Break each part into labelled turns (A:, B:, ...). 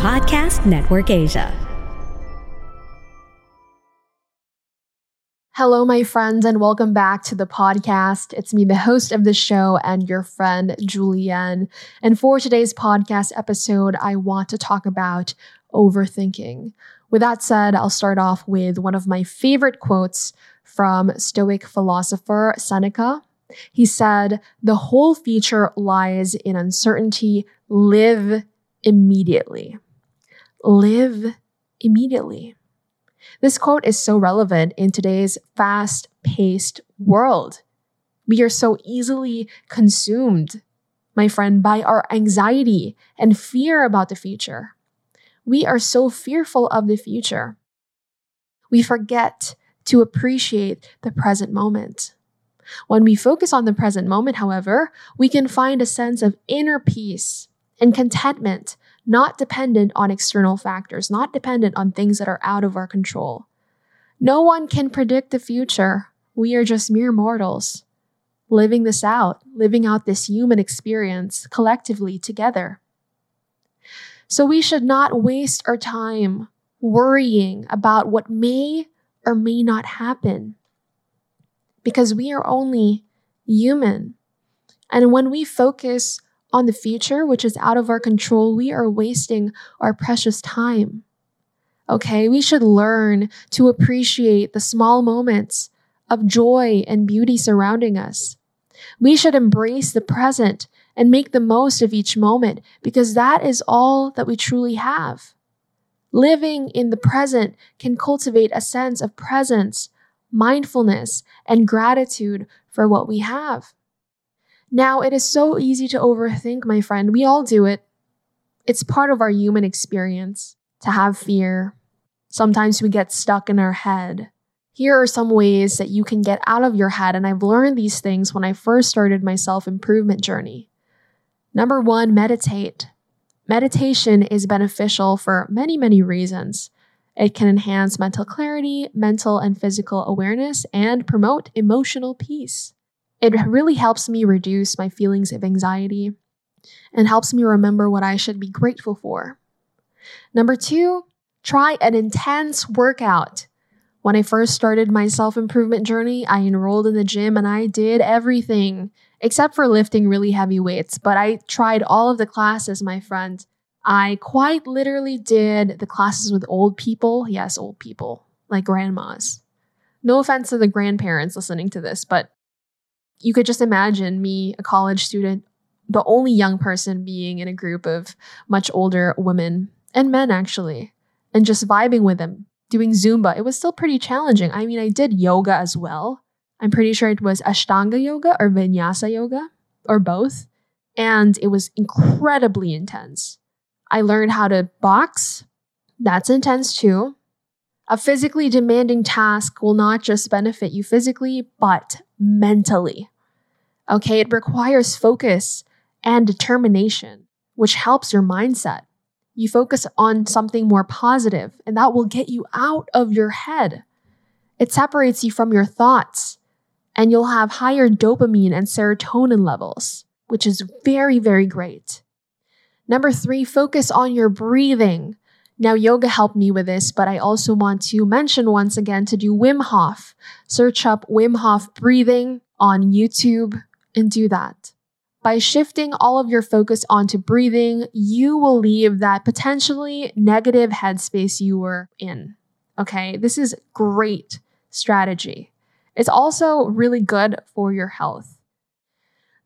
A: Podcast Network Asia.
B: Hello, my friends, and welcome back to the podcast. It's me, the host of the show, and your friend, Julienne. And for today's podcast episode, I want to talk about overthinking. With that said, I'll start off with one of my favorite quotes from Stoic philosopher Seneca. He said, The whole future lies in uncertainty. Live immediately. Live immediately. This quote is so relevant in today's fast paced world. We are so easily consumed, my friend, by our anxiety and fear about the future. We are so fearful of the future. We forget to appreciate the present moment. When we focus on the present moment, however, we can find a sense of inner peace and contentment not dependent on external factors, not dependent on things that are out of our control. No one can predict the future. We are just mere mortals, living this out, living out this human experience collectively together. So we should not waste our time worrying about what may or may not happen because we are only human. And when we focus on the future, which is out of our control, we are wasting our precious time. Okay, we should learn to appreciate the small moments of joy and beauty surrounding us. We should embrace the present and make the most of each moment because that is all that we truly have. Living in the present can cultivate a sense of presence, mindfulness, and gratitude for what we have. Now, it is so easy to overthink, my friend. We all do it. It's part of our human experience to have fear. Sometimes we get stuck in our head. Here are some ways that you can get out of your head, and I've learned these things when I first started my self improvement journey. Number one, meditate. Meditation is beneficial for many, many reasons. It can enhance mental clarity, mental and physical awareness, and promote emotional peace. It really helps me reduce my feelings of anxiety and helps me remember what I should be grateful for. Number two, try an intense workout. When I first started my self improvement journey, I enrolled in the gym and I did everything except for lifting really heavy weights. But I tried all of the classes, my friend. I quite literally did the classes with old people. Yes, old people, like grandmas. No offense to the grandparents listening to this, but you could just imagine me, a college student, the only young person being in a group of much older women and men, actually, and just vibing with them, doing Zumba. It was still pretty challenging. I mean, I did yoga as well. I'm pretty sure it was Ashtanga yoga or Vinyasa yoga or both. And it was incredibly intense. I learned how to box. That's intense too. A physically demanding task will not just benefit you physically, but mentally. Okay, it requires focus and determination, which helps your mindset. You focus on something more positive, and that will get you out of your head. It separates you from your thoughts, and you'll have higher dopamine and serotonin levels, which is very, very great. Number three, focus on your breathing. Now, yoga helped me with this, but I also want to mention once again to do Wim Hof. Search up Wim Hof breathing on YouTube and do that. By shifting all of your focus onto breathing, you will leave that potentially negative headspace you were in. Okay, this is great strategy. It's also really good for your health.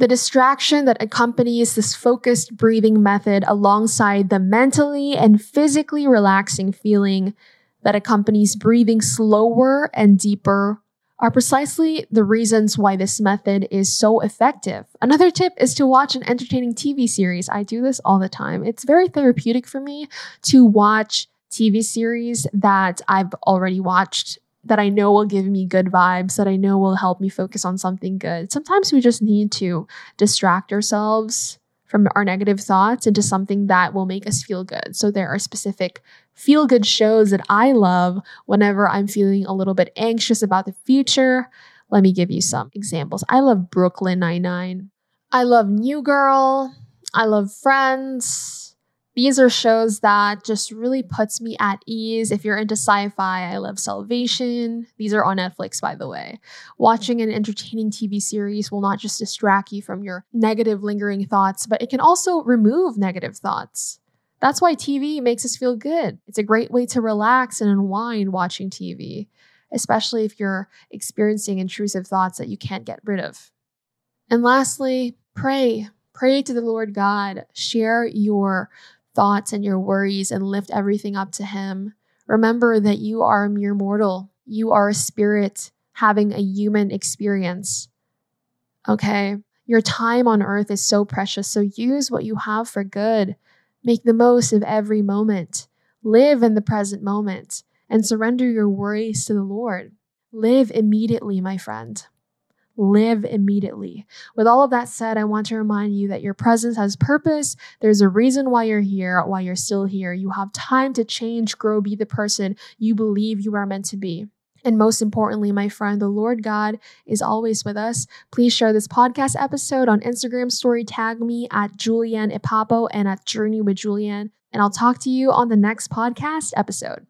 B: The distraction that accompanies this focused breathing method alongside the mentally and physically relaxing feeling that accompanies breathing slower and deeper are precisely the reasons why this method is so effective. Another tip is to watch an entertaining TV series. I do this all the time. It's very therapeutic for me to watch TV series that I've already watched that I know will give me good vibes, that I know will help me focus on something good. Sometimes we just need to distract ourselves from our negative thoughts into something that will make us feel good. So there are specific feel good shows that I love whenever I'm feeling a little bit anxious about the future. Let me give you some examples. I love Brooklyn Nine-Nine. I love New Girl. I love Friends. These are shows that just really puts me at ease. If you're into sci-fi, I love Salvation. These are on Netflix, by the way. Watching an entertaining TV series will not just distract you from your negative lingering thoughts, but it can also remove negative thoughts. That's why TV makes us feel good. It's a great way to relax and unwind watching TV, especially if you're experiencing intrusive thoughts that you can't get rid of. And lastly, pray. Pray to the Lord God. Share your thoughts and your worries and lift everything up to Him. Remember that you are a mere mortal. You are a spirit having a human experience. Okay? Your time on earth is so precious, so use what you have for good. Make the most of every moment. Live in the present moment and surrender your worries to the Lord. Live immediately, my friend live immediately. With all of that said, I want to remind you that your presence has purpose. There's a reason why you're here, why you're still here. You have time to change, grow, be the person you believe you are meant to be. And most importantly, my friend, the Lord God is always with us. Please share this podcast episode on Instagram story, tag me at Julienne Ipapo and at Journey with Julienne. And I'll talk to you on the next podcast episode.